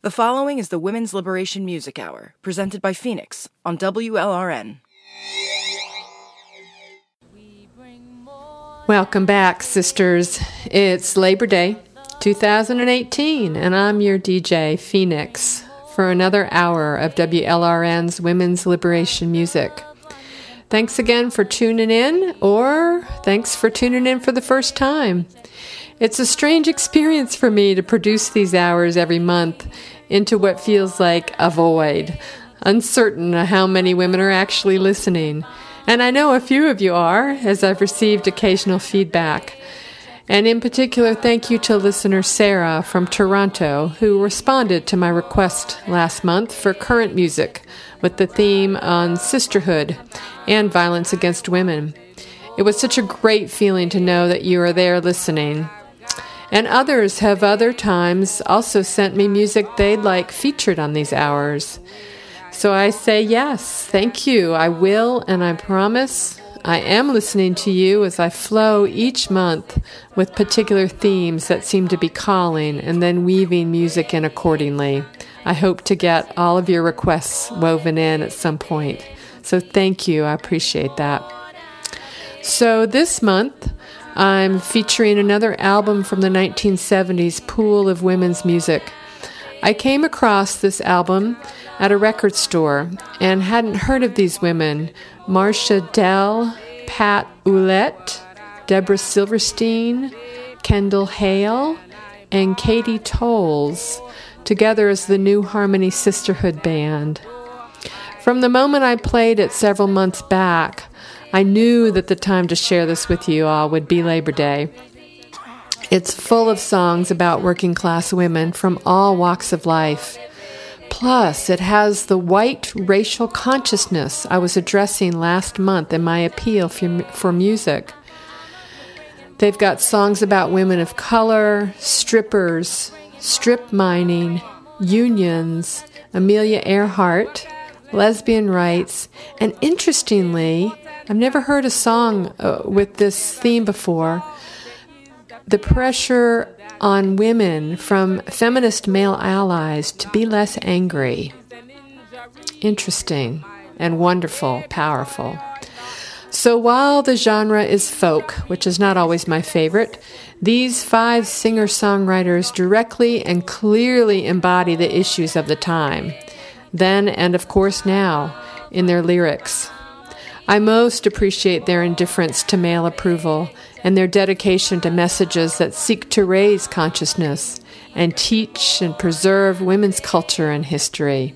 The following is the Women's Liberation Music Hour, presented by Phoenix on WLRN. Welcome back, sisters. It's Labor Day 2018, and I'm your DJ, Phoenix, for another hour of WLRN's Women's Liberation Music. Thanks again for tuning in, or thanks for tuning in for the first time. It's a strange experience for me to produce these hours every month into what feels like a void, uncertain how many women are actually listening. And I know a few of you are, as I've received occasional feedback. And in particular, thank you to listener Sarah from Toronto, who responded to my request last month for current music with the theme on sisterhood and violence against women. It was such a great feeling to know that you are there listening and others have other times also sent me music they'd like featured on these hours. So I say yes, thank you. I will, and I promise I am listening to you as I flow each month with particular themes that seem to be calling and then weaving music in accordingly. I hope to get all of your requests woven in at some point. So thank you. I appreciate that. So this month, I'm featuring another album from the 1970s pool of women's music. I came across this album at a record store and hadn't heard of these women Marcia Dell, Pat Ouellette, Deborah Silverstein, Kendall Hale, and Katie Tolles, together as the New Harmony Sisterhood Band. From the moment I played it several months back, I knew that the time to share this with you all would be Labor Day. It's full of songs about working class women from all walks of life. Plus, it has the white racial consciousness I was addressing last month in my appeal for, for music. They've got songs about women of color, strippers, strip mining, unions, Amelia Earhart, lesbian rights, and interestingly, I've never heard a song uh, with this theme before. The pressure on women from feminist male allies to be less angry. Interesting and wonderful, powerful. So while the genre is folk, which is not always my favorite, these five singer songwriters directly and clearly embody the issues of the time, then and of course now, in their lyrics. I most appreciate their indifference to male approval and their dedication to messages that seek to raise consciousness and teach and preserve women's culture and history.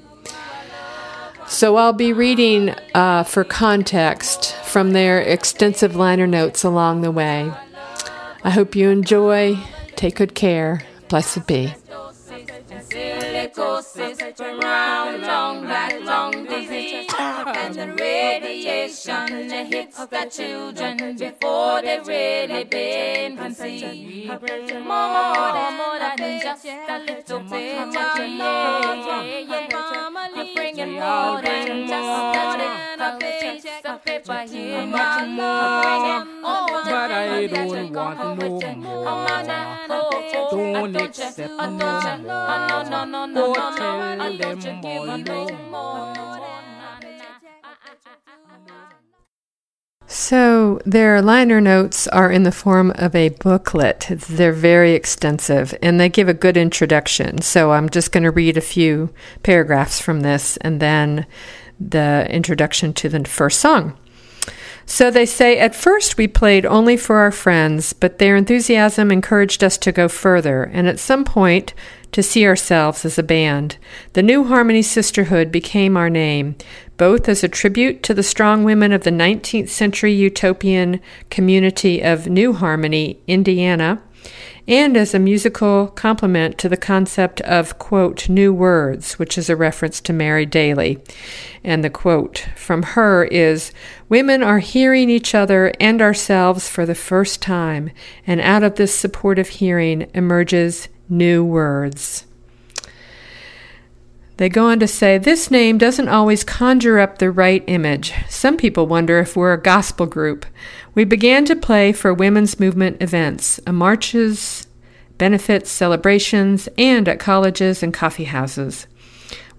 So I'll be reading uh, for context from their extensive liner notes along the way. I hope you enjoy. Take good care. Blessed be psychosis around long, that long disease. And the radiation hits the children before they've really been conceived. More, more than just a little bit of yeah, yeah. More than just a piece of paper. here. Much more, but I don't want no more. Don't accept no more. So, their liner notes are in the form of a booklet. They're very extensive and they give a good introduction. So, I'm just going to read a few paragraphs from this and then the introduction to the first song. So they say, at first we played only for our friends, but their enthusiasm encouraged us to go further, and at some point, to see ourselves as a band. The New Harmony Sisterhood became our name, both as a tribute to the strong women of the 19th century utopian community of New Harmony, Indiana, and as a musical complement to the concept of, quote, new words, which is a reference to Mary Daly. And the quote from her is Women are hearing each other and ourselves for the first time, and out of this supportive hearing emerges new words. They go on to say this name doesn't always conjure up the right image. Some people wonder if we're a gospel group. We began to play for women's movement events, uh, marches, benefits, celebrations, and at colleges and coffee houses.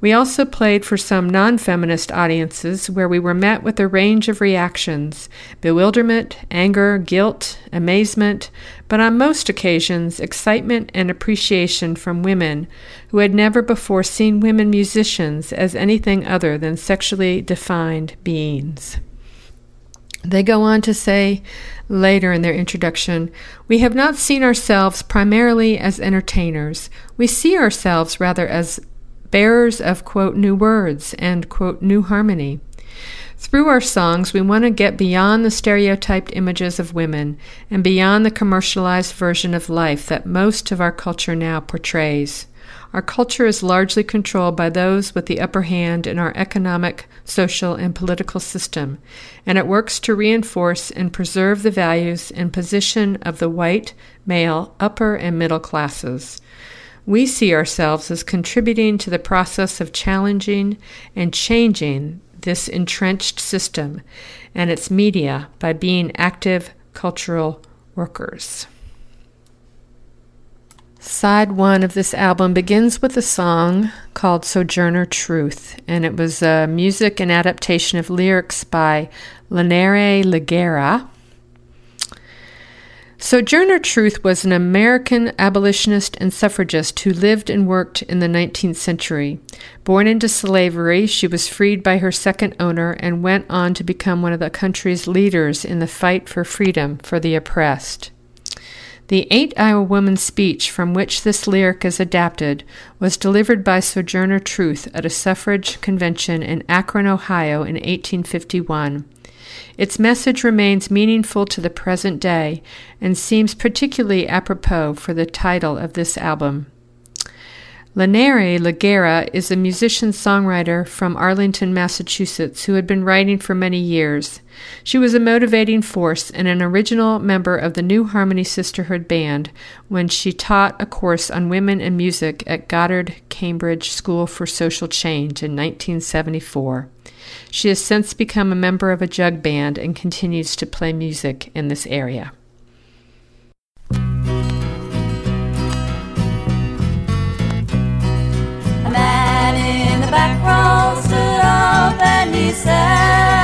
We also played for some non feminist audiences where we were met with a range of reactions bewilderment, anger, guilt, amazement, but on most occasions, excitement and appreciation from women who had never before seen women musicians as anything other than sexually defined beings. They go on to say later in their introduction, We have not seen ourselves primarily as entertainers. We see ourselves rather as bearers of, quote, new words and, quote, new harmony. Through our songs, we want to get beyond the stereotyped images of women and beyond the commercialized version of life that most of our culture now portrays. Our culture is largely controlled by those with the upper hand in our economic, social, and political system, and it works to reinforce and preserve the values and position of the white, male, upper, and middle classes we see ourselves as contributing to the process of challenging and changing this entrenched system and its media by being active cultural workers. Side one of this album begins with a song called Sojourner Truth, and it was a music and adaptation of lyrics by Lenore Leguera Sojourner Truth was an American abolitionist and suffragist who lived and worked in the 19th century. Born into slavery, she was freed by her second owner and went on to become one of the country's leaders in the fight for freedom for the oppressed. The Ain't I a Woman speech from which this lyric is adapted was delivered by Sojourner Truth at a suffrage convention in Akron, Ohio in 1851. Its message remains meaningful to the present day and seems particularly apropos for the title of this album. Lenore Leguera is a musician songwriter from Arlington, Massachusetts, who had been writing for many years. She was a motivating force and an original member of the New Harmony Sisterhood Band when she taught a course on women and music at Goddard Cambridge School for Social Change in 1974. She has since become a member of a jug band and continues to play music in this area. A man in the back row stood up and he said,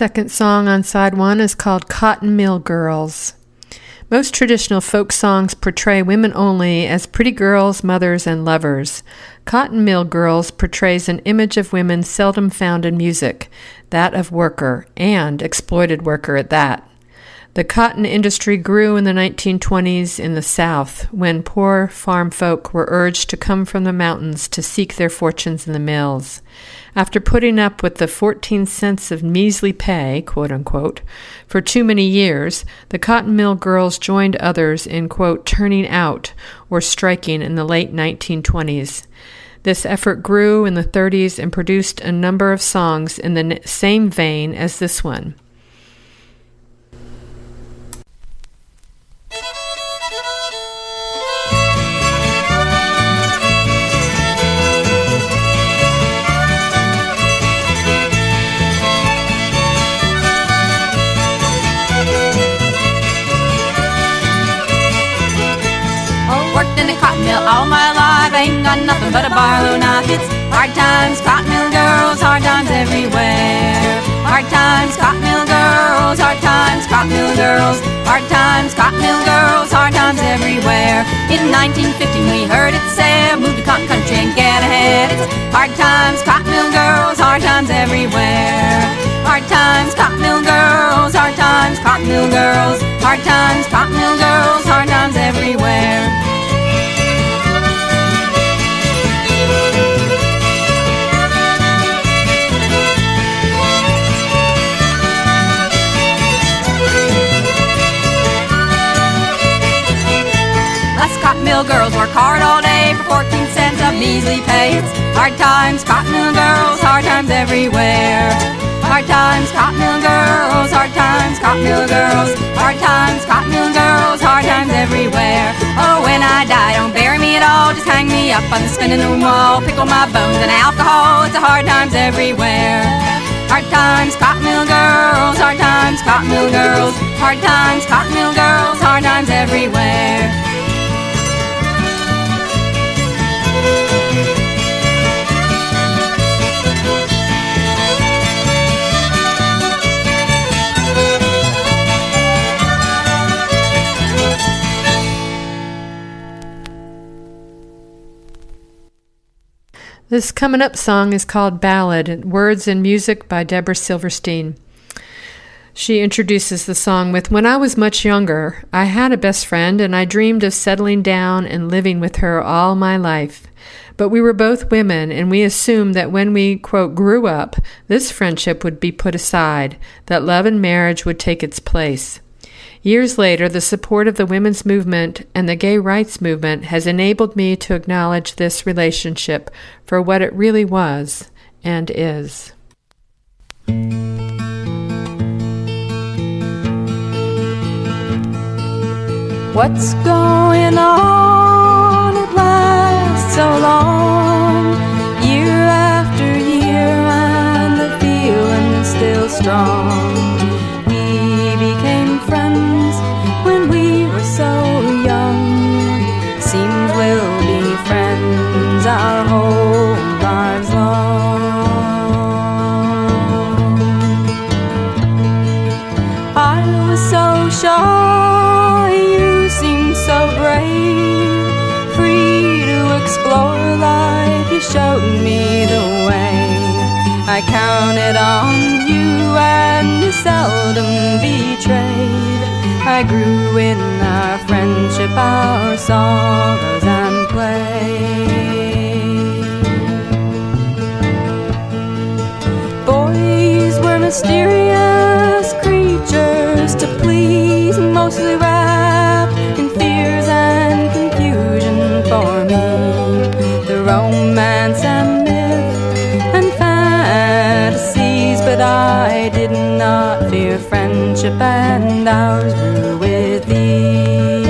Second song on side one is called Cotton Mill Girls. Most traditional folk songs portray women only as pretty girls, mothers, and lovers. Cotton Mill Girls portrays an image of women seldom found in music, that of worker, and exploited worker at that. The cotton industry grew in the 1920s in the South when poor farm folk were urged to come from the mountains to seek their fortunes in the mills. After putting up with the 14 cents of measly pay, quote unquote, for too many years, the cotton mill girls joined others in, quote, turning out or striking in the late 1920s. This effort grew in the 30s and produced a number of songs in the same vein as this one. Got nothing but a barlow knife. It's hard times, cotton mill girls, hard times everywhere. Hard times, cotton mill girls, hard times, cotton mill girls, hard times, cotton mill girls, hard times everywhere. In 1915 we heard it said, move to cotton country and get ahead. It's hard times, cotton mill girls, hard times everywhere. Hard times, cotton mill girls, hard times, cotton mill girls, hard times, cotton mill girls, hard times everywhere. Mill girls work hard all day for 14 cents of measly pay. It's hard times, cotton mill girls, hard times everywhere. Hard times, cotton mill girls, hard times, cotton mill girls, hard times, cotton mill girls, hard times everywhere. Oh, when I die, don't bury me at all, just hang me up on the spinning room wall, pickle my bones and alcohol. It's a hard times everywhere. Hard times, cotton mill girls, hard times, cotton mill girls, hard times, cotton mill girls, hard times everywhere. This coming up song is called Ballad, words and music by Deborah Silverstein. She introduces the song with When I was much younger, I had a best friend and I dreamed of settling down and living with her all my life. But we were both women and we assumed that when we, quote, grew up, this friendship would be put aside, that love and marriage would take its place. Years later, the support of the women's movement and the gay rights movement has enabled me to acknowledge this relationship for what it really was and is. What's going on? It lasts so long, year after year, and the feeling's still strong. I counted on you, and you seldom betrayed. I grew in our friendship, our sorrows and play. Boys were mysterious creatures to please, mostly wrapped in fears and friendship, and ours grew with ease.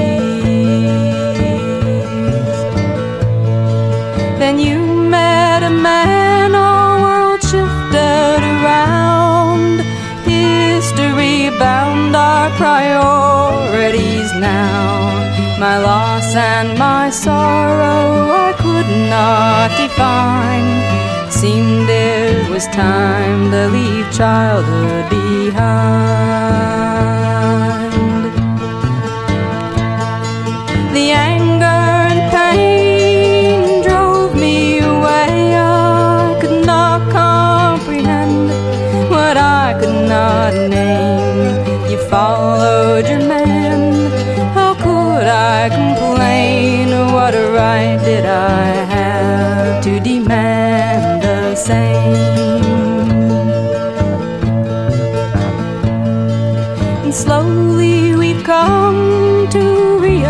Then you met a man, our world shifted around. History bound our priorities now. My loss and my sorrow could not define. Seemed it was time to leave childhood behind. I have to demand the same. And slowly we've come to realize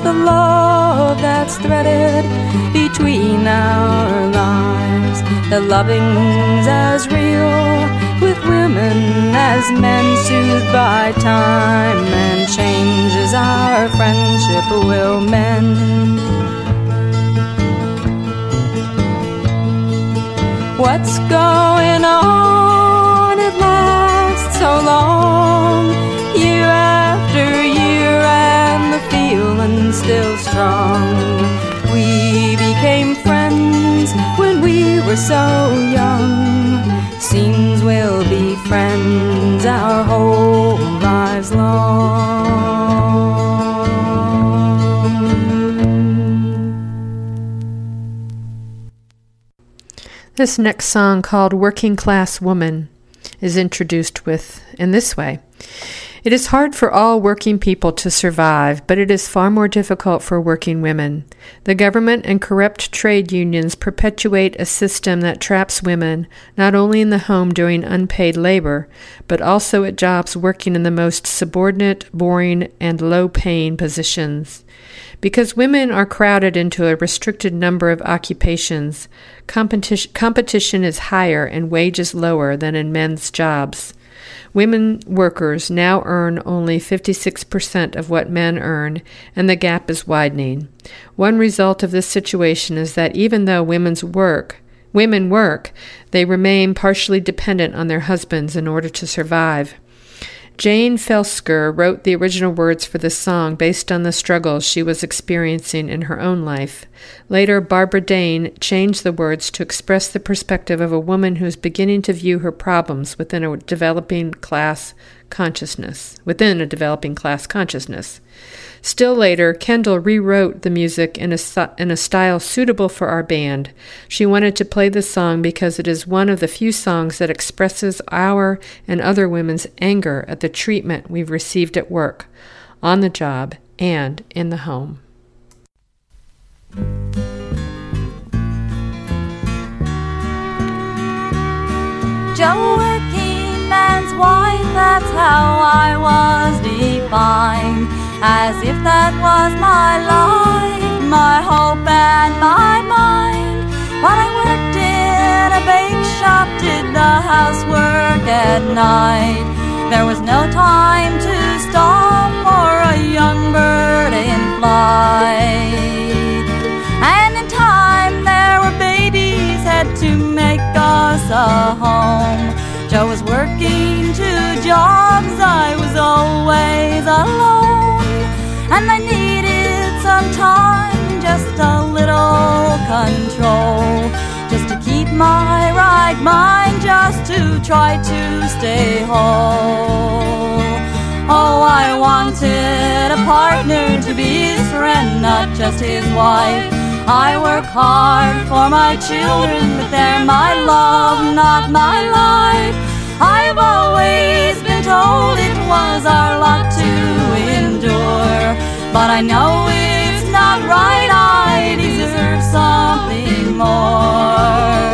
the love that's threaded between our lives. The loving's as real women as men, soothed by time and changes our friendship will mend. What's going on? It lasts so long, year after year, and the feeling's still strong. We became friends when we were so young. Seems we'll be friends our whole lives long. This next song, called Working Class Woman, is introduced with in this way. It is hard for all working people to survive, but it is far more difficult for working women. The government and corrupt trade unions perpetuate a system that traps women not only in the home doing unpaid labor, but also at jobs working in the most subordinate, boring, and low paying positions. Because women are crowded into a restricted number of occupations, competition, competition is higher and wages lower than in men's jobs. Women workers now earn only 56% of what men earn, and the gap is widening. One result of this situation is that even though women's work women work, they remain partially dependent on their husbands in order to survive. Jane Felsker wrote the original words for this song based on the struggles she was experiencing in her own life. Later, Barbara Dane changed the words to express the perspective of a woman who is beginning to view her problems within a developing class consciousness, within a developing class consciousness. Still later, Kendall rewrote the music in a, in a style suitable for our band. She wanted to play the song because it is one of the few songs that expresses our and other women's anger at the treatment we've received at work, on the job, and in the home. Joe working man's wife, that's how I was defined. As if that was my life, my hope and my mind. But I worked in a bake shop, did the housework at night. There was no time to stop for a young bird in flight. And in time there were babies had to make us a home. Joe was working two jobs, I was always alone. And I needed some time, just a little control. Just to keep my right mind, just to try to stay whole. Oh, I wanted a partner to be his friend, not just his wife. I work hard for my children, but they're my love, not my life. But I know it's not right. I deserve something more.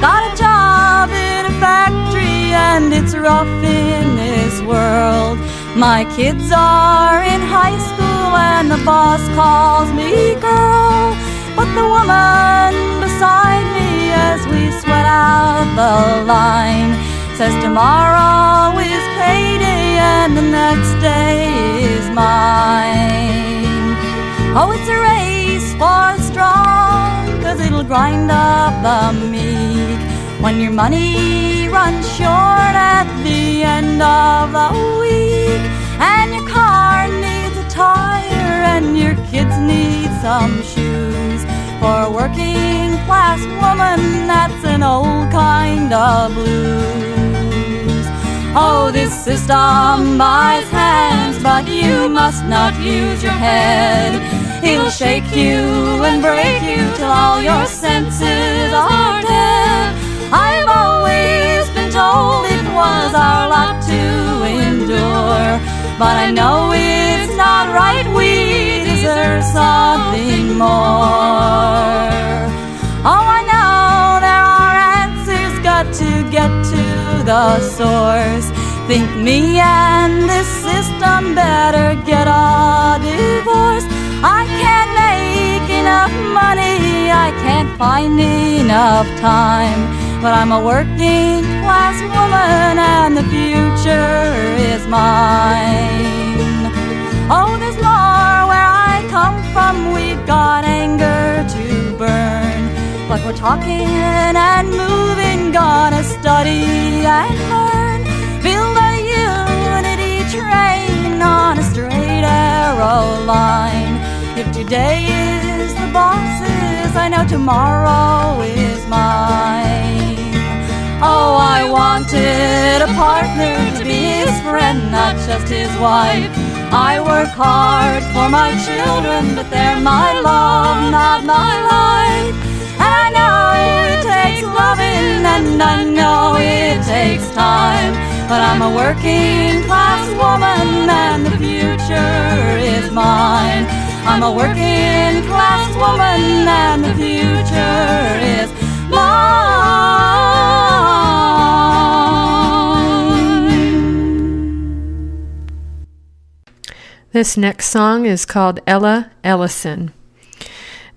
Got a job in a factory, and it's rough in this world. My kids are in high school, and the boss calls me girl. But the woman beside me, as we sweat out the line, says tomorrow is payday, and the next day is mine. Oh, it's a race for the strong, cause it'll grind up the meek. When your money runs short at the end of the week, and your car needs a tire, and your kids need some shoes. For a working class woman, that's an old kind of blues. Oh, this system buys hands, but you must not use your head. It'll shake you and break you till all your senses are dead. I've always been told it was our lot to endure, but I know it's not right. We deserve something more. The source. think me and this system better get a divorce. I can't make enough money, I can't find enough time. But I'm a working class woman and the future is mine. Oh, there's more where I come from, we've got anger to burn. But we're talking and moving, gonna study and learn. Build a unity train on a straight arrow line. If today is the boss's, I know tomorrow is mine. Oh, I wanted a partner to be his friend, not just his wife. I work hard for my children, but they're my love, not my life. I know it takes loving, and I know it takes time. But I'm a working class woman, and the future is mine. I'm a working class woman, and the future is mine. This next song is called Ella Ellison.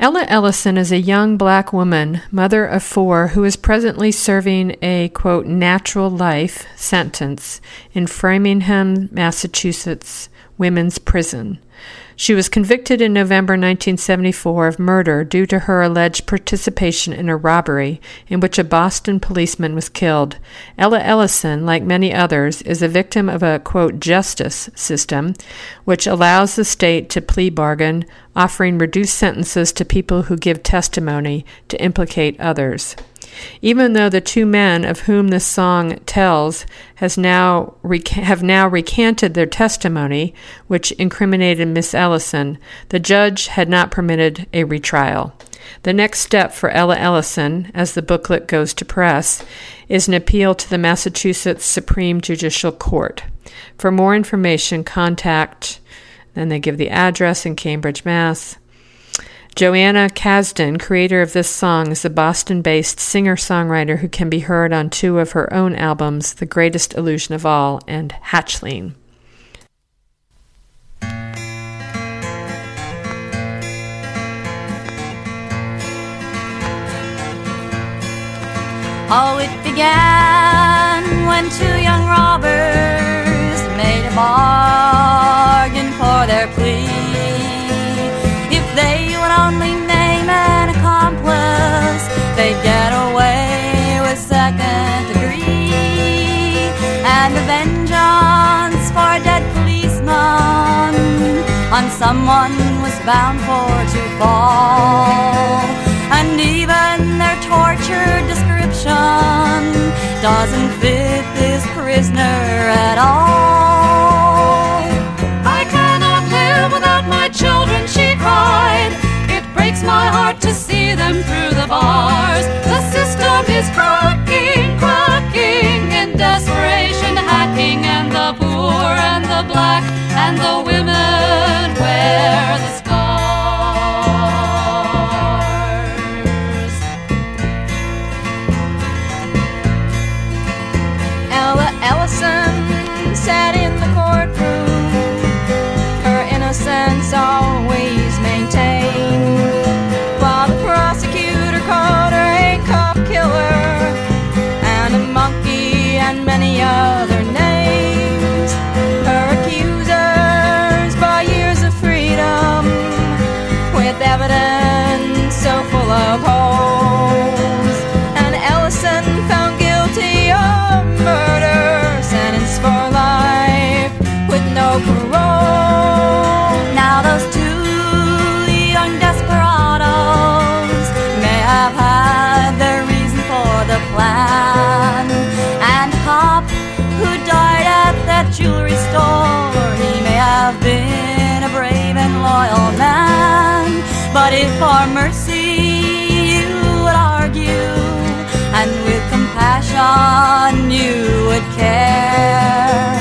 Ella Ellison is a young black woman, mother of four, who is presently serving a, quote, natural life sentence in Framingham, Massachusetts women's prison. She was convicted in November 1974 of murder due to her alleged participation in a robbery in which a Boston policeman was killed. Ella Ellison, like many others, is a victim of a, quote, justice system which allows the state to plea bargain, offering reduced sentences to people who give testimony to implicate others. Even though the two men of whom this song tells has now have now recanted their testimony, which incriminated Miss Ellison, the judge had not permitted a retrial. The next step for Ella Ellison, as the booklet goes to press, is an appeal to the Massachusetts Supreme Judicial Court. For more information, contact, then they give the address in Cambridge, Mass. Joanna Cazden, creator of this song, is a Boston based singer songwriter who can be heard on two of her own albums, The Greatest Illusion of All and Hatchling. Oh, it began when two young robbers made a bargain for their plea. They only name an accomplice, they'd get away with second degree. And the vengeance for a dead policeman on someone was bound for to fall. And even their torture description doesn't fit this prisoner at all. I cannot live without my children, she cried. Breaks my heart to see them through the bars. The system is cracking, cracking in desperation, hacking, and the poor and the black and the women wear the scars. Jewelry store, he may have been a brave and loyal man. But if for mercy you would argue, and with compassion you would care,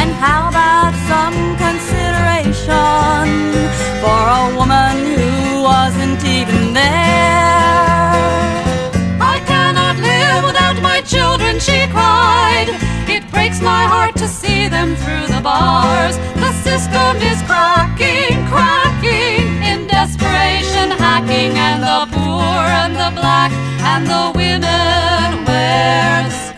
and how about some consideration for a woman who wasn't even there? I cannot live without my children, she cried. It breaks my heart see them through the bars. The system is cracking, cracking in desperation, hacking, and the poor and the black and the women wear the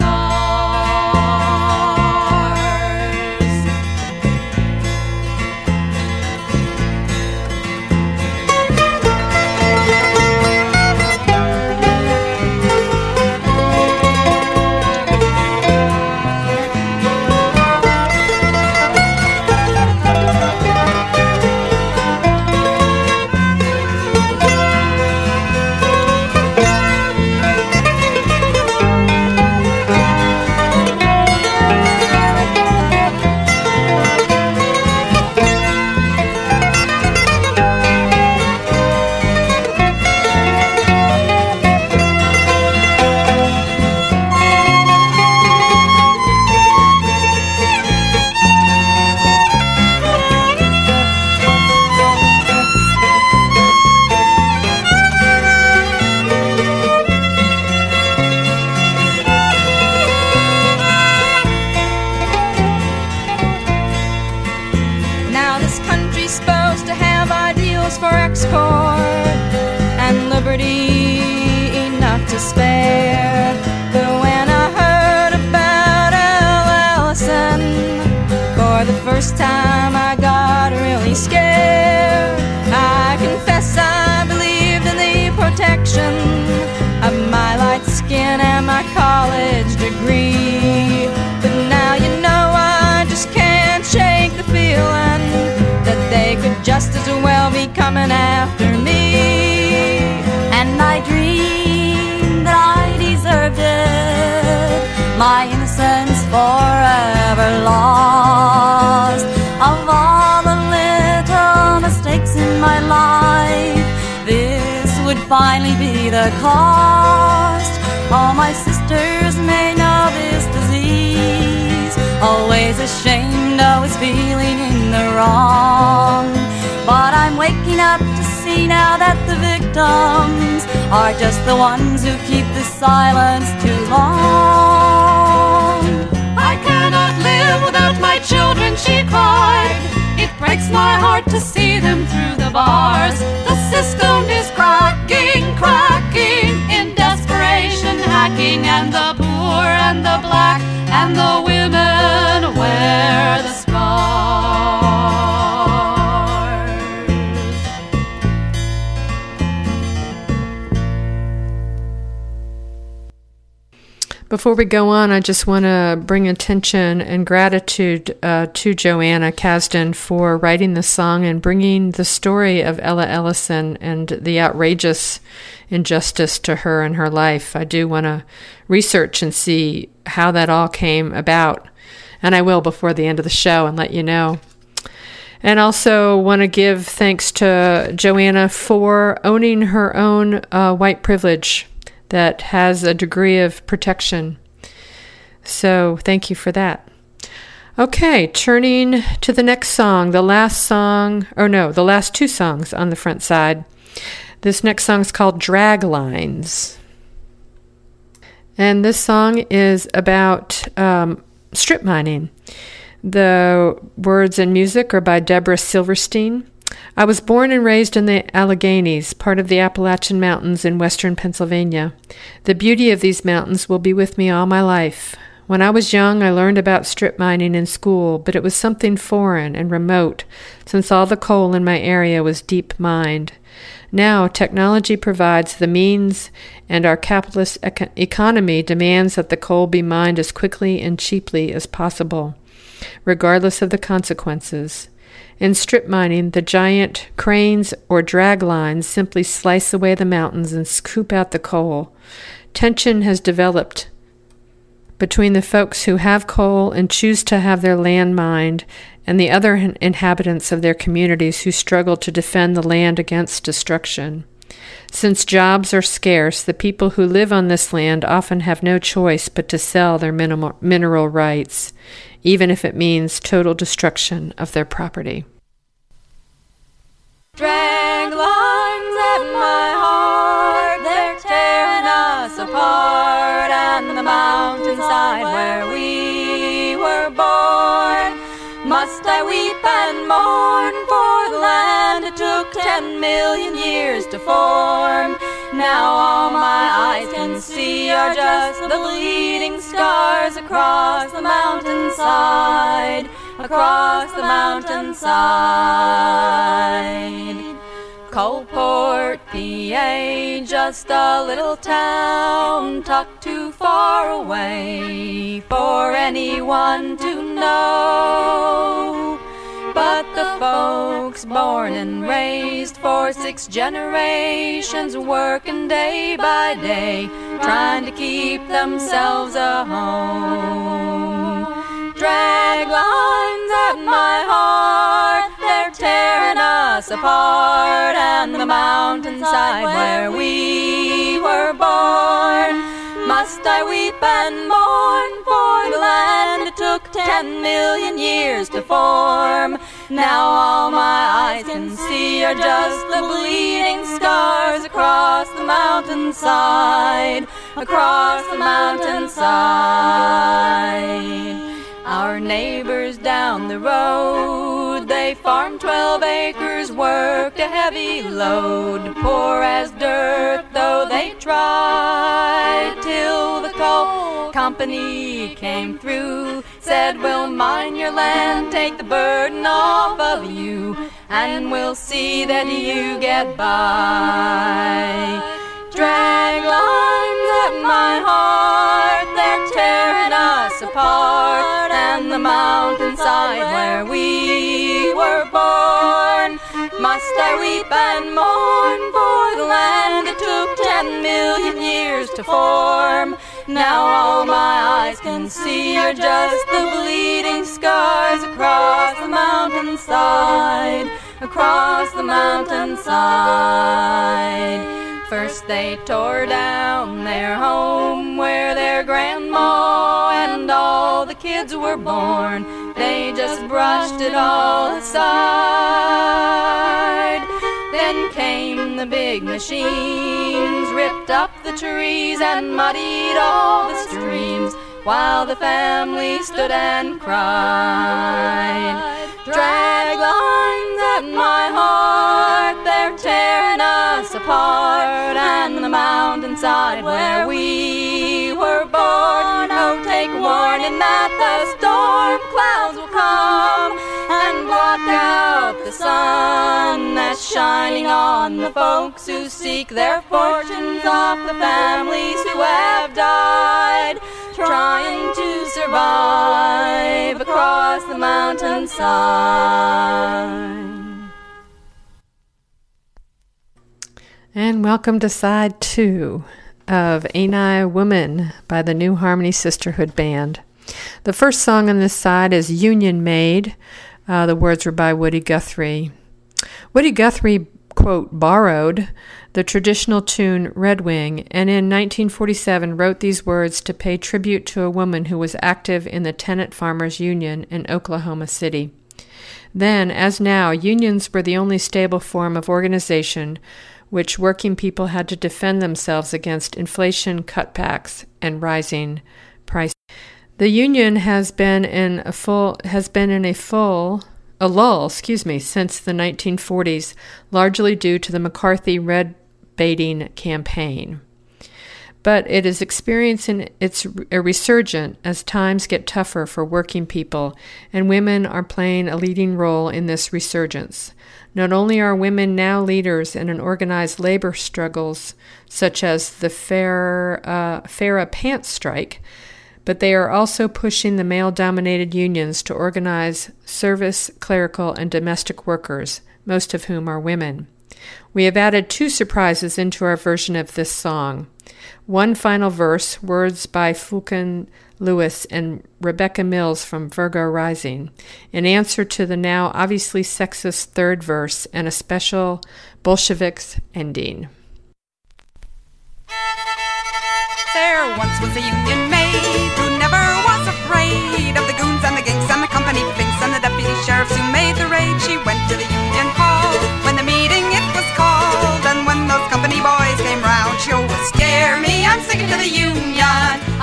degree. But now you know I just can't shake the feeling that they could just as well be coming after me. And I dreamed that I deserved it. My innocence forever lost. Of all the little mistakes in my life, this would finally be the cost. All my Always ashamed, always feeling in the wrong. But I'm waking up to see now that the victims are just the ones who keep the silence too long. I cannot live without my children, she cried. It breaks my heart to see them through the bars. The system is cracking, cracking in desperation, hacking, and the and the black and the women wear the. Before we go on, I just want to bring attention and gratitude uh, to Joanna Cazden for writing the song and bringing the story of Ella Ellison and the outrageous injustice to her and her life. I do want to research and see how that all came about, and I will before the end of the show and let you know. And also want to give thanks to Joanna for owning her own uh, white privilege that has a degree of protection. So thank you for that. Okay, turning to the next song, the last song, or no, the last two songs on the front side. This next song is called Drag Lines. And this song is about um, strip mining. The words and music are by Deborah Silverstein. I was born and raised in the Alleghanies, part of the Appalachian Mountains in western Pennsylvania. The beauty of these mountains will be with me all my life. When I was young, I learned about strip mining in school, but it was something foreign and remote, since all the coal in my area was deep mined. Now, technology provides the means, and our capitalist eco- economy demands that the coal be mined as quickly and cheaply as possible, regardless of the consequences. In strip mining, the giant cranes or drag lines simply slice away the mountains and scoop out the coal. Tension has developed between the folks who have coal and choose to have their land mined and the other inhabitants of their communities who struggle to defend the land against destruction. Since jobs are scarce, the people who live on this land often have no choice but to sell their minimal, mineral rights, even if it means total destruction of their property. Drag lines at my heart, million years to form? Now all my eyes can see are just the bleeding scars across the mountainside, across the mountainside. Coalport, PA, just a little town tucked too far away for anyone to know. But the folks born and raised for six generations working day by day, trying to keep themselves a home. Drag lines at my heart, they're tearing us apart, and the mountainside where we were born. Must I weep and mourn for the land it took ten million years to form? Now all my eyes can see are just the bleeding scars across the mountainside, across the mountainside. Our neighbors down the road, they farmed 12 acres, worked a heavy load, poor as dirt, though they tried, till the coal company came through, said, We'll mine your land, take the burden off of you, and we'll see that you get by. Drag lines at my heart, they're tearing us apart, and the mountainside where we were born. Must I weep and mourn for the land it took ten million years to form? Now all my eyes can see are just the bleeding scars across the mountainside, across the mountainside. First they tore down their home where their grandma and all the kids were born. They just brushed it all aside. Then came the big machines, ripped up the trees and muddied all the streams, while the family stood and cried. Drag lines at my heart, they're tearing apart, and the mountainside where we were born. Oh, take warning that the storm clouds will come and block out the sun that's shining on the folks who seek their fortunes off the families who have died trying to survive across the mountainside. And welcome to side two of Ain't I Woman by the New Harmony Sisterhood Band. The first song on this side is Union Maid. Uh, the words were by Woody Guthrie. Woody Guthrie, quote, borrowed the traditional tune Red Wing and in 1947 wrote these words to pay tribute to a woman who was active in the Tenant Farmers Union in Oklahoma City. Then, as now, unions were the only stable form of organization which working people had to defend themselves against inflation cutbacks and rising prices. The union has been in a full has been in a full a lull, excuse me, since the 1940s, largely due to the McCarthy red baiting campaign. But it is experiencing its a resurgent as times get tougher for working people, and women are playing a leading role in this resurgence. Not only are women now leaders in an organized labor struggles, such as the Fair, uh, Pants strike, but they are also pushing the male dominated unions to organize service, clerical, and domestic workers, most of whom are women. We have added two surprises into our version of this song. One final verse, words by Fulton Lewis and Rebecca Mills from Virgo Rising, in answer to the now obviously sexist third verse and a special Bolsheviks ending. There once was a union maid who never was afraid of the goons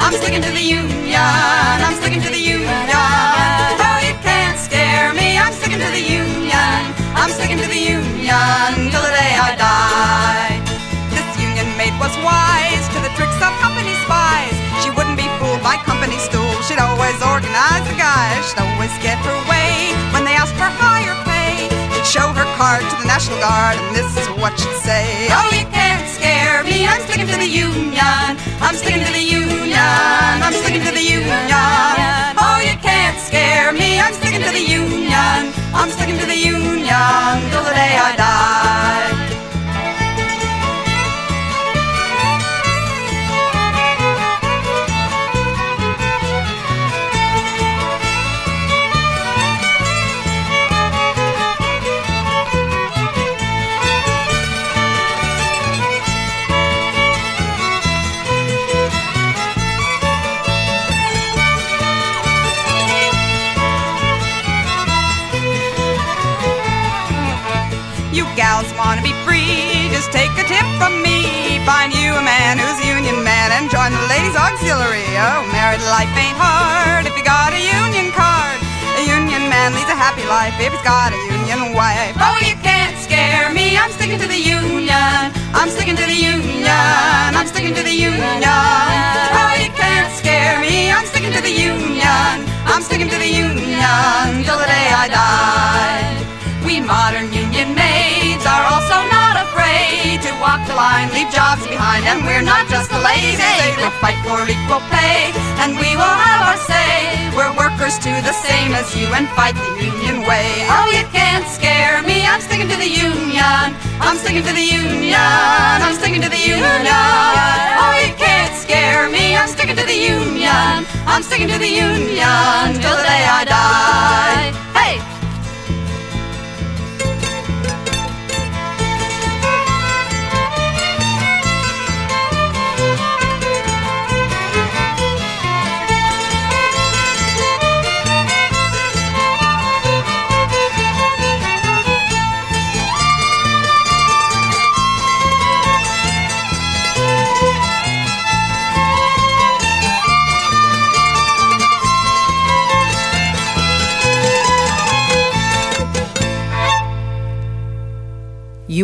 I'm sticking to the union. I'm sticking to the union. Oh, you can't scare me. I'm sticking to the union. I'm sticking to the union till the day I die. This union mate was wise to the tricks of company spies. She wouldn't be fooled by company stools. She'd always organize the guys. She'd always get her way when they asked for higher pay. She'd show her card to the National Guard, and this is what she'd say. Oh, you can't me. I'm sticking to the union. I'm sticking to the union. I'm sticking to the union. Oh, you can't scare me. I'm sticking to the union. I'm sticking to the union till the day I die. Oh, married life ain't hard if you got a union card. A union man leads a happy life if he's got a union wife. Oh, you can't scare me, I'm sticking to the union. I'm sticking to the union. I'm sticking to the union. Oh, you can't scare me, I'm sticking to the union. I'm sticking to the union till the day I die. We modern union maids are also not to walk the line, leave jobs behind, and we're not just the lazy. We'll fight for equal pay, and we will have our say. We're workers too, the same as you, and fight the union way. Oh, you can't scare me, I'm sticking to the union. I'm sticking to the union. I'm sticking to the union. Oh, you can't scare me, I'm sticking to the union. I'm sticking to the union till the day I die.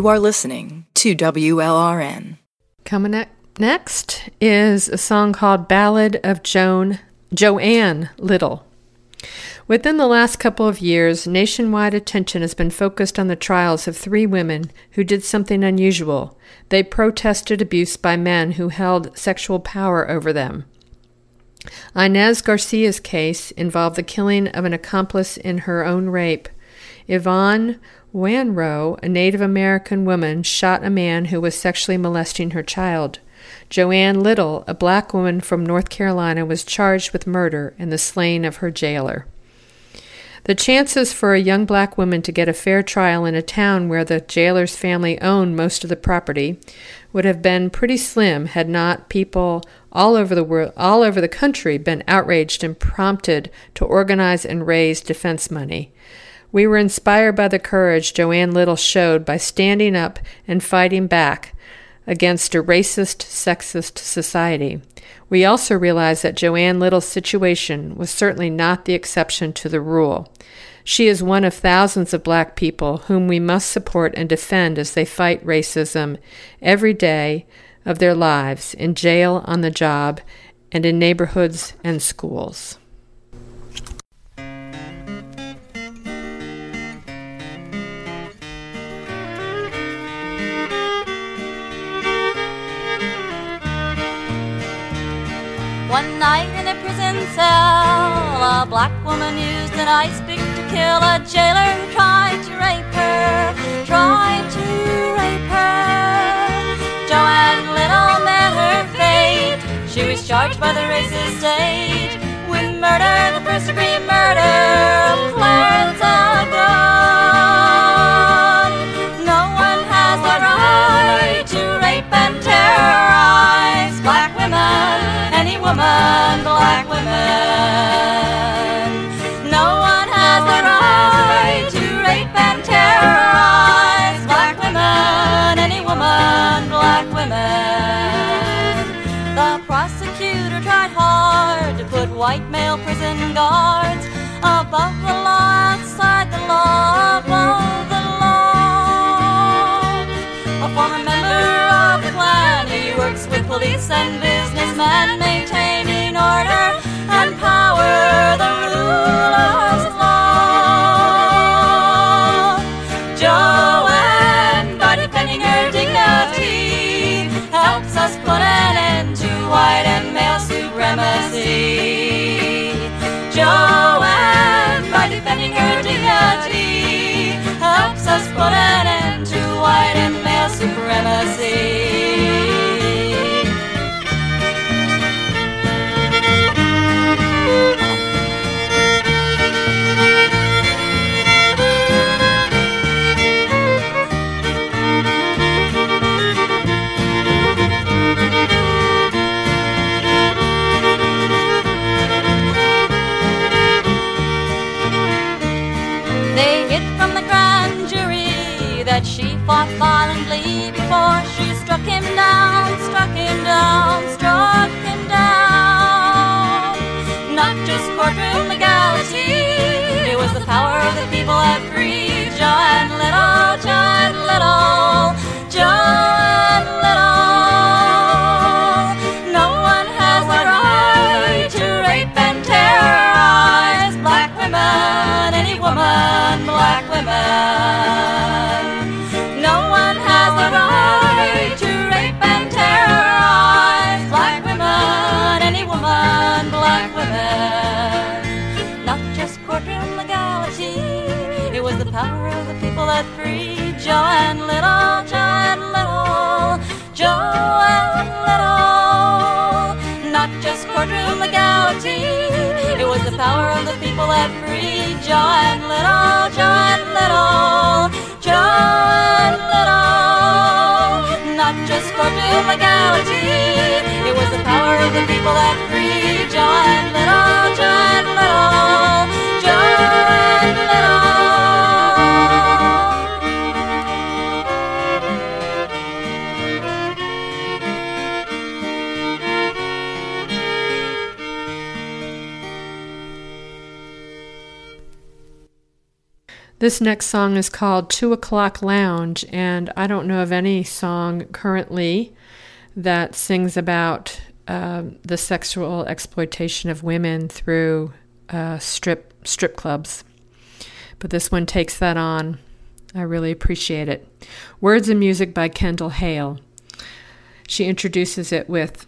You are listening to WLRN. Coming up next is a song called Ballad of Joan Joanne Little. Within the last couple of years, nationwide attention has been focused on the trials of three women who did something unusual. They protested abuse by men who held sexual power over them. Inez Garcia's case involved the killing of an accomplice in her own rape. Yvonne Wanrow, a Native American woman, shot a man who was sexually molesting her child. Joanne Little, a black woman from North Carolina, was charged with murder and the slaying of her jailer. The chances for a young black woman to get a fair trial in a town where the jailer's family owned most of the property would have been pretty slim had not people all over the world, all over the country been outraged and prompted to organize and raise defense money. We were inspired by the courage Joanne Little showed by standing up and fighting back against a racist, sexist society. We also realized that Joanne Little's situation was certainly not the exception to the rule. She is one of thousands of black people whom we must support and defend as they fight racism every day of their lives in jail, on the job, and in neighborhoods and schools. One night in a prison cell, a black woman used an ice pick to kill a jailer who tried to rape her, tried to rape her. Joanne Little met her fate. She was charged by the racist state with murder, the first degree murder of white male prison guards above the law, outside the law, above the law. A former member of the Klan, he works with police and businessmen, maintaining order and power, the ruler. By her helps us put an end to white and male supremacy. Fought violently before she struck him down, struck him down, struck him down. Not just courtroom legality, it was the power of the people that freed Joanne Little, Joanne Little, Joanne Little. No one has the right to rape and terrorize black women, any woman, black women. Power of the people that freed Joanne Little, Joanne Little, Joanne Little. Not just courtroom legality, it was the power of the people that freed Joanne Little, Joanne Little, Joanne Little. Not just courtroom legality, it was the power of the people that freed Joanne Little, Joanne Little, Joanne This next song is called Two O'Clock Lounge, and I don't know of any song currently that sings about um, the sexual exploitation of women through uh, strip strip clubs. But this one takes that on. I really appreciate it. Words and music by Kendall Hale. She introduces it with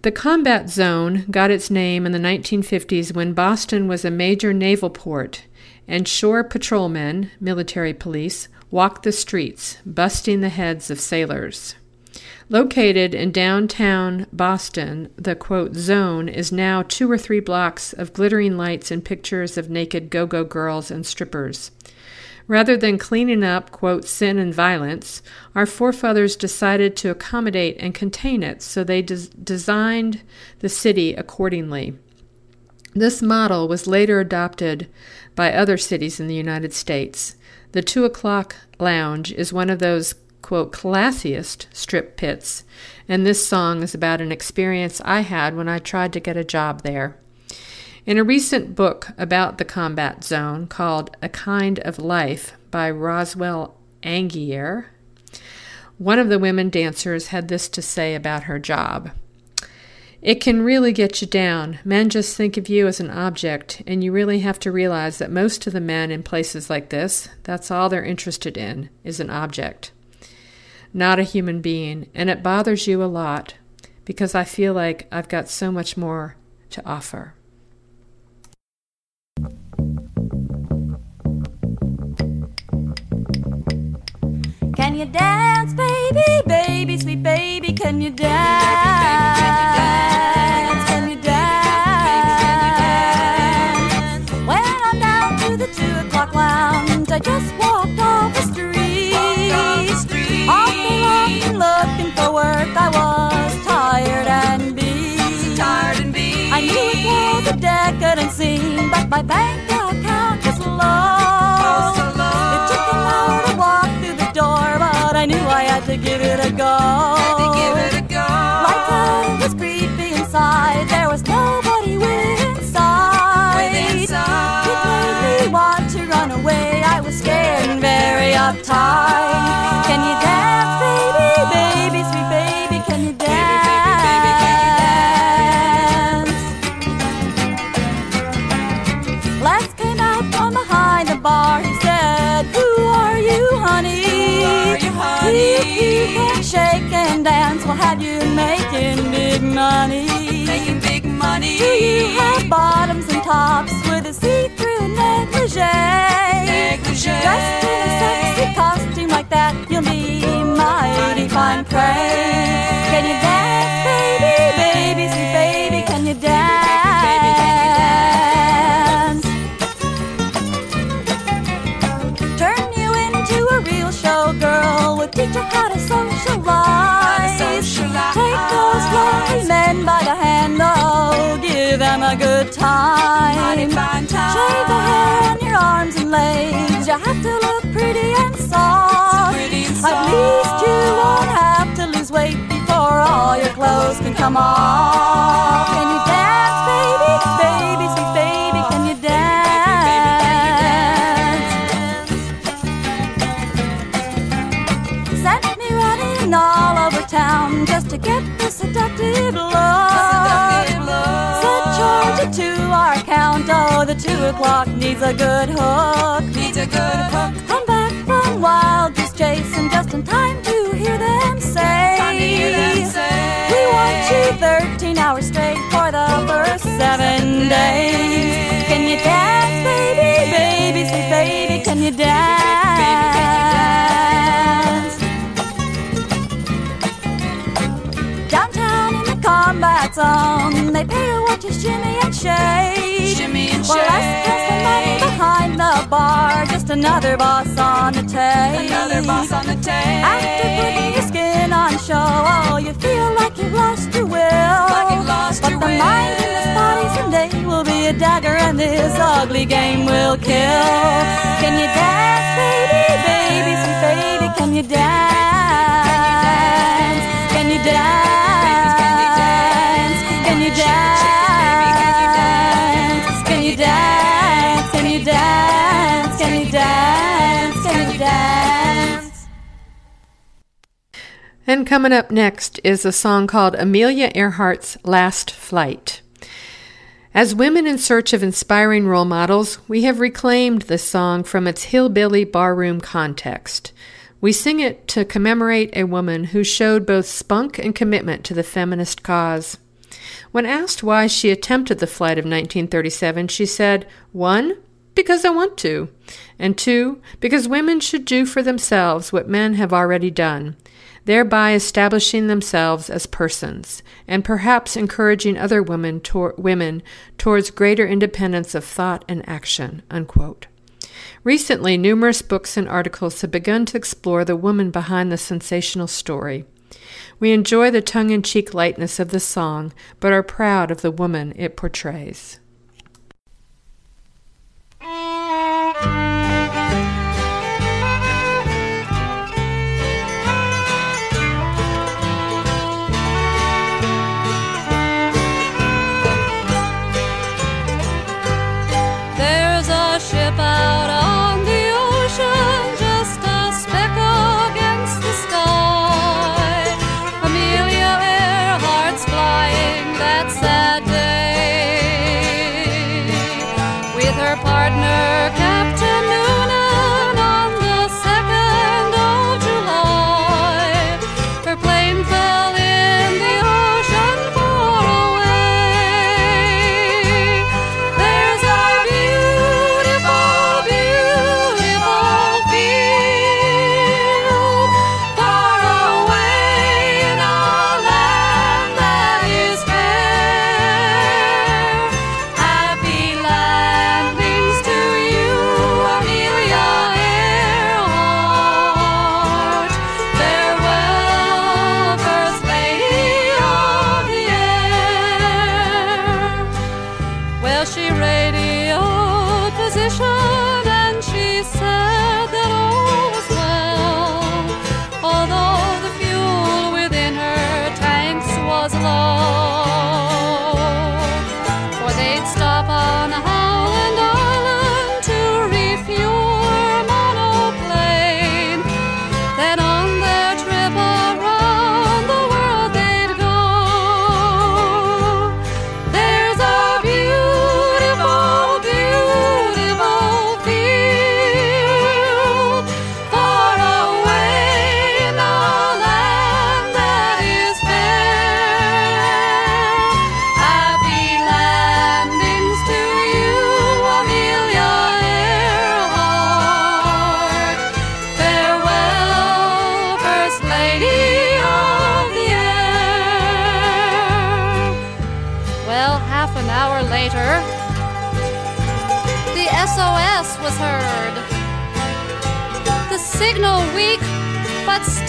The combat zone got its name in the 1950s when Boston was a major naval port and shore patrolmen, military police, walked the streets, busting the heads of sailors. Located in downtown Boston, the quote zone is now two or three blocks of glittering lights and pictures of naked go go girls and strippers. Rather than cleaning up, quote, sin and violence, our forefathers decided to accommodate and contain it, so they des- designed the city accordingly. This model was later adopted by other cities in the United States. The Two O'Clock Lounge is one of those, quote, classiest strip pits, and this song is about an experience I had when I tried to get a job there. In a recent book about the combat zone called A Kind of Life by Roswell Angier, one of the women dancers had this to say about her job. It can really get you down. Men just think of you as an object, and you really have to realize that most of the men in places like this, that's all they're interested in, is an object, not a human being. And it bothers you a lot because I feel like I've got so much more to offer. Can you dance, baby, baby, sweet baby? Can you dance? My bank money? Making big money. Do you have bottoms and tops with a see-through negligee? Negligee. Dressed in a sexy costume like that, you'll be mighty fine prey. Can you good time. Mighty fine time. Shave the hair on your arms and legs. You have to look pretty and soft. pretty At least you won't have to lose weight before all your clothes can come off. Two o'clock needs a good hook. Needs a good hook. Come back from wild goose chase and just in time to hear them say. Time to hear them say. We want you 13 hours straight for the first seven days. Can you dance, baby, baby, sweet baby? Can you dance? Combat zone, they pay to watch you shimmy and shake. Shimmy and Well, us shake. has the money behind the bar, just another boss on the tape. Another boss on the tape. After putting your skin on show, oh, you feel like you've lost your will. Like you've lost but your the mind in this body someday will be a dagger, and this ugly game will kill. Can you dance, baby, baby, sweet baby? Can you dance? Can you dance? Can you dance? Can you dance? Can you dance? Can you dance? Can you dance? And coming up next is a song called Amelia Earhart's Last Flight. As women in search of inspiring role models, we have reclaimed this song from its hillbilly barroom context. We sing it to commemorate a woman who showed both spunk and commitment to the feminist cause. When asked why she attempted the flight of 1937, she said, one, because I want to, and two, because women should do for themselves what men have already done, thereby establishing themselves as persons, and perhaps encouraging other women, women towards greater independence of thought and action. Unquote. Recently, numerous books and articles have begun to explore the woman behind the sensational story. We enjoy the tongue in cheek lightness of the song, but are proud of the woman it portrays.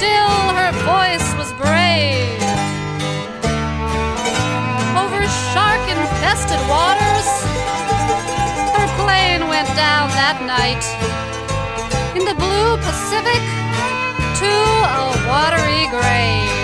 Still her voice was brave. Over shark infested waters, her plane went down that night. In the blue Pacific, to a watery grave.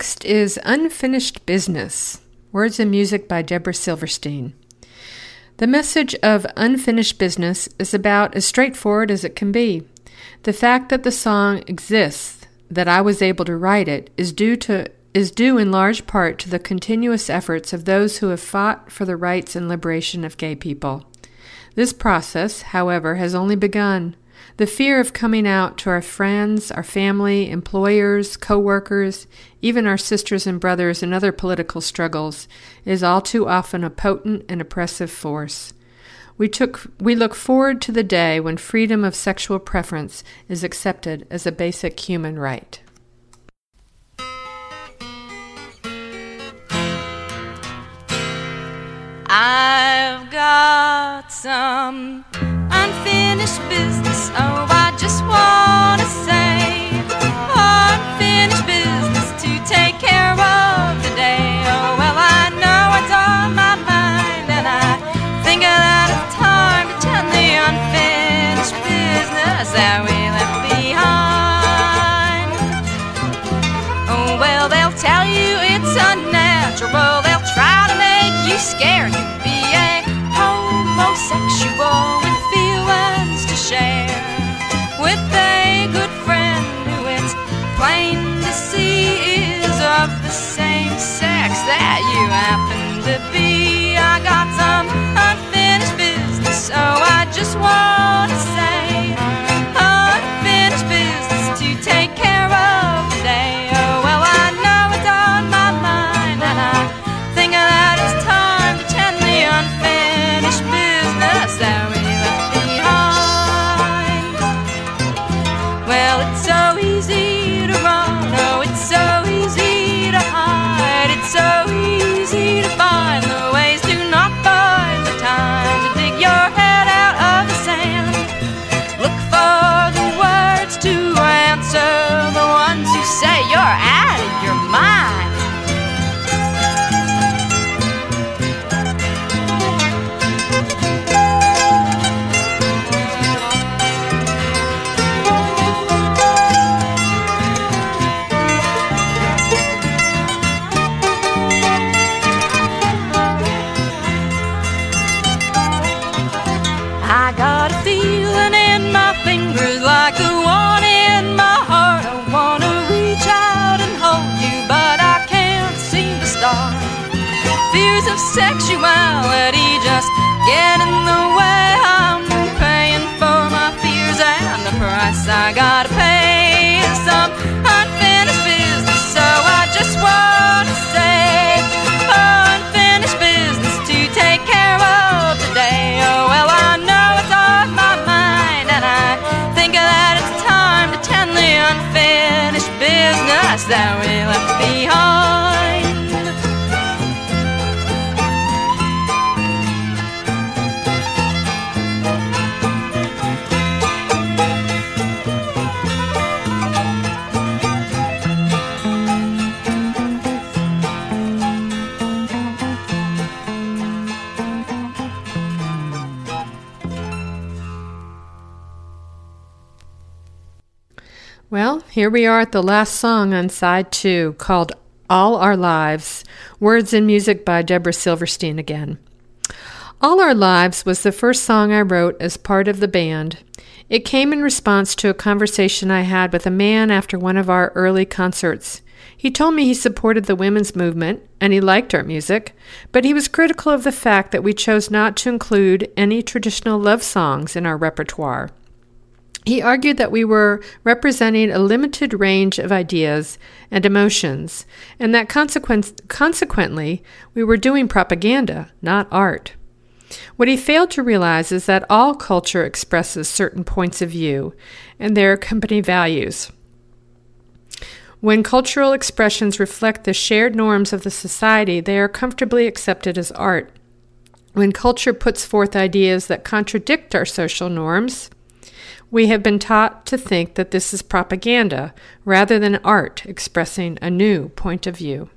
Next is Unfinished Business Words and Music by Deborah Silverstein. The message of Unfinished Business is about as straightforward as it can be. The fact that the song exists, that I was able to write it, is due to is due in large part to the continuous efforts of those who have fought for the rights and liberation of gay people. This process, however, has only begun. The fear of coming out to our friends, our family, employers, co-workers, even our sisters and brothers in other political struggles is all too often a potent and oppressive force. We took we look forward to the day when freedom of sexual preference is accepted as a basic human right. I've got some unfinished business. Oh, I just wanna say, unfinished business to take care of today. Oh, well, I know what's on my mind, and I think that it's time to tend the unfinished business that we left behind. Oh, well, they'll tell you it's unnatural. They'll try to make you scared here we are at the last song on side two called All Our Lives Words and Music by Deborah Silverstein again. All Our Lives was the first song I wrote as part of the band. It came in response to a conversation I had with a man after one of our early concerts. He told me he supported the women's movement and he liked our music, but he was critical of the fact that we chose not to include any traditional love songs in our repertoire. He argued that we were representing a limited range of ideas and emotions, and that consequently we were doing propaganda, not art. What he failed to realize is that all culture expresses certain points of view and their company values. When cultural expressions reflect the shared norms of the society, they are comfortably accepted as art. When culture puts forth ideas that contradict our social norms, we have been taught to think that this is propaganda rather than art expressing a new point of view.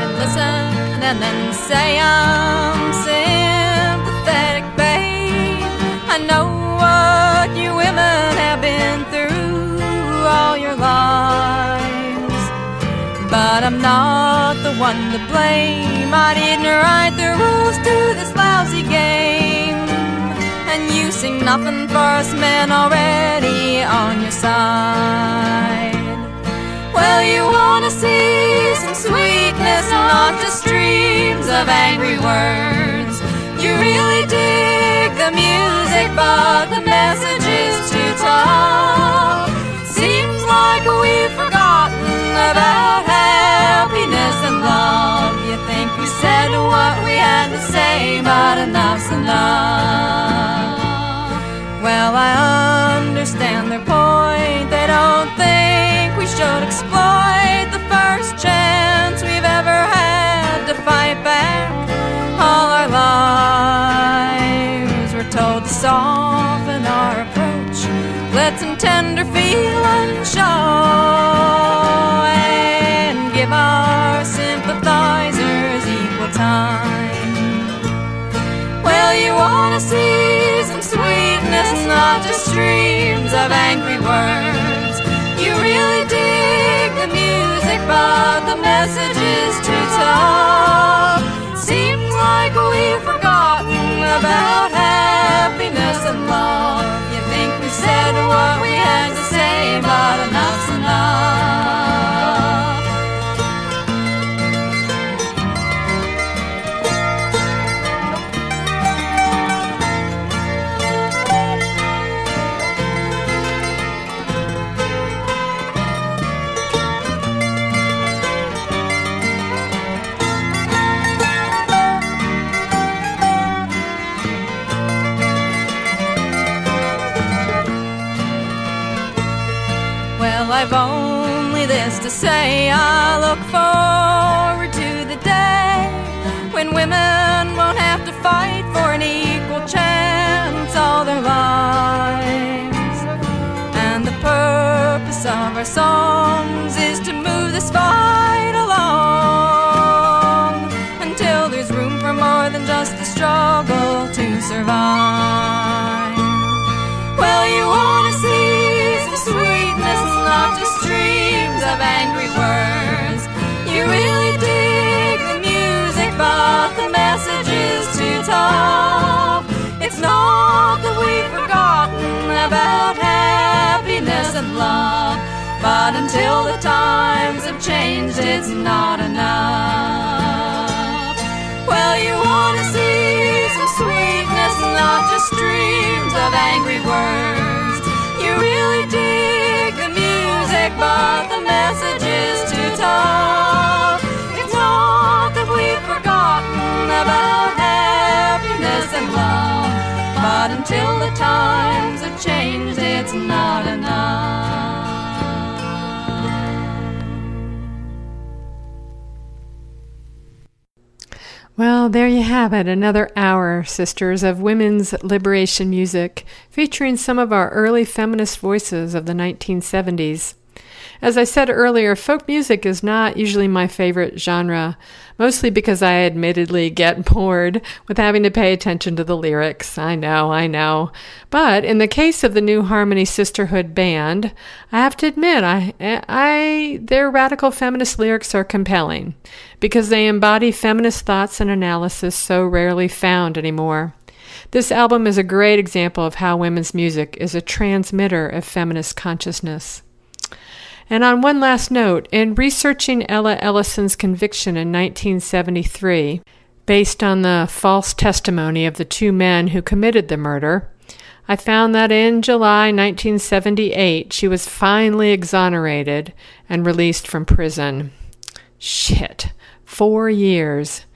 And listen and then say I'm sympathetic, babe. I know what you women have been through all your lives, but I'm not one to blame. I didn't write the rules to this lousy game, and you sing nothing for us men already on your side. Well, you wanna see some sweetness, not just streams of angry words. You really dig the music, but the message is too tough. Seems like we've You wanna see some sweetness, not just streams of angry words. You really dig the music, but the message is too tough. Seems like we've forgotten about happiness and love. You think we said what we had to say, but enough's enough. Say. I look forward to the day when women won't have to fight for an equal chance all their lives. And the purpose of our songs is to move this fight along until there's room for more than just the struggle to survive. Well, you wanna see some sweetness, not just of angry words. You really dig the music, but the message is too tough. It's not that we've forgotten about happiness and love, but until the times have changed, it's not enough. Well, you wanna see some sweetness, not just streams of angry words. You really dig but the message is. It's not that we've forgotten about happiness and love, but until the times have changed, it's not enough. Well, there you have it, another hour, sisters, of women's liberation music, featuring some of our early feminist voices of the 1970s. As I said earlier, folk music is not usually my favorite genre, mostly because I admittedly get bored with having to pay attention to the lyrics. I know, I know. But in the case of the New Harmony Sisterhood Band, I have to admit, I, I, their radical feminist lyrics are compelling because they embody feminist thoughts and analysis so rarely found anymore. This album is a great example of how women's music is a transmitter of feminist consciousness. And on one last note, in researching Ella Ellison's conviction in 1973, based on the false testimony of the two men who committed the murder, I found that in July 1978 she was finally exonerated and released from prison. Shit. Four years.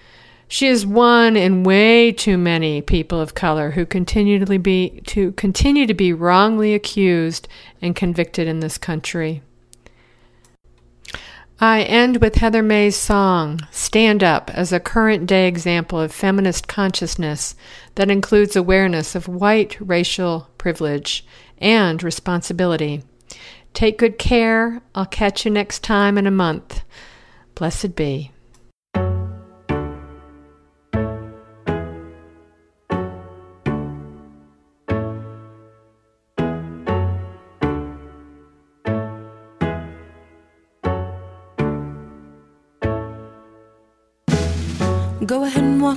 She is one in way too many people of color who continue to be to continue to be wrongly accused and convicted in this country. I end with Heather Mae's song, Stand Up, as a current day example of feminist consciousness that includes awareness of white racial privilege and responsibility. Take good care. I'll catch you next time in a month. Blessed be.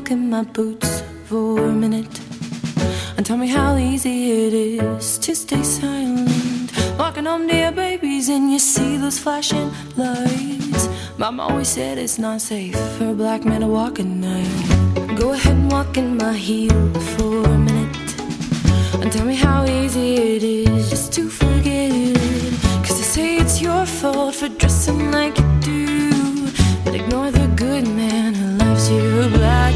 Walk in my boots for a minute and tell me how easy it is to stay silent. Walking home to your babies and you see those flashing lights. Mom always said it's not safe for a black man to walk at night. Go ahead and walk in my heels for a minute and tell me how easy it is just to forget it. Cause they say it's your fault for dressing like you do, but ignore the good man who loves you black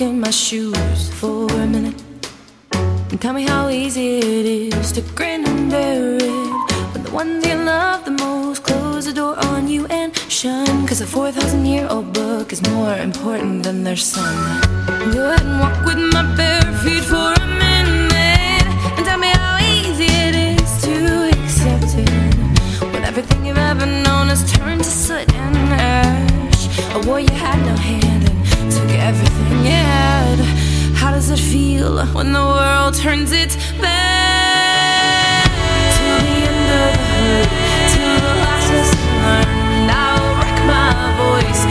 in my shoes for a minute. And tell me how easy it is to grin and bear it. When the ones you love the most close the door on you and shun. Cause a 4,000 year old book is more important than their son. Go ahead and walk with my bare feet for a minute. And tell me how easy it is to accept it. When everything you've ever known has turned to soot and ash. A war you had no hand took everything you had. How does it feel when the world turns its back? Till the end of the hurt, till the last lesson learned. I will wreck my voice,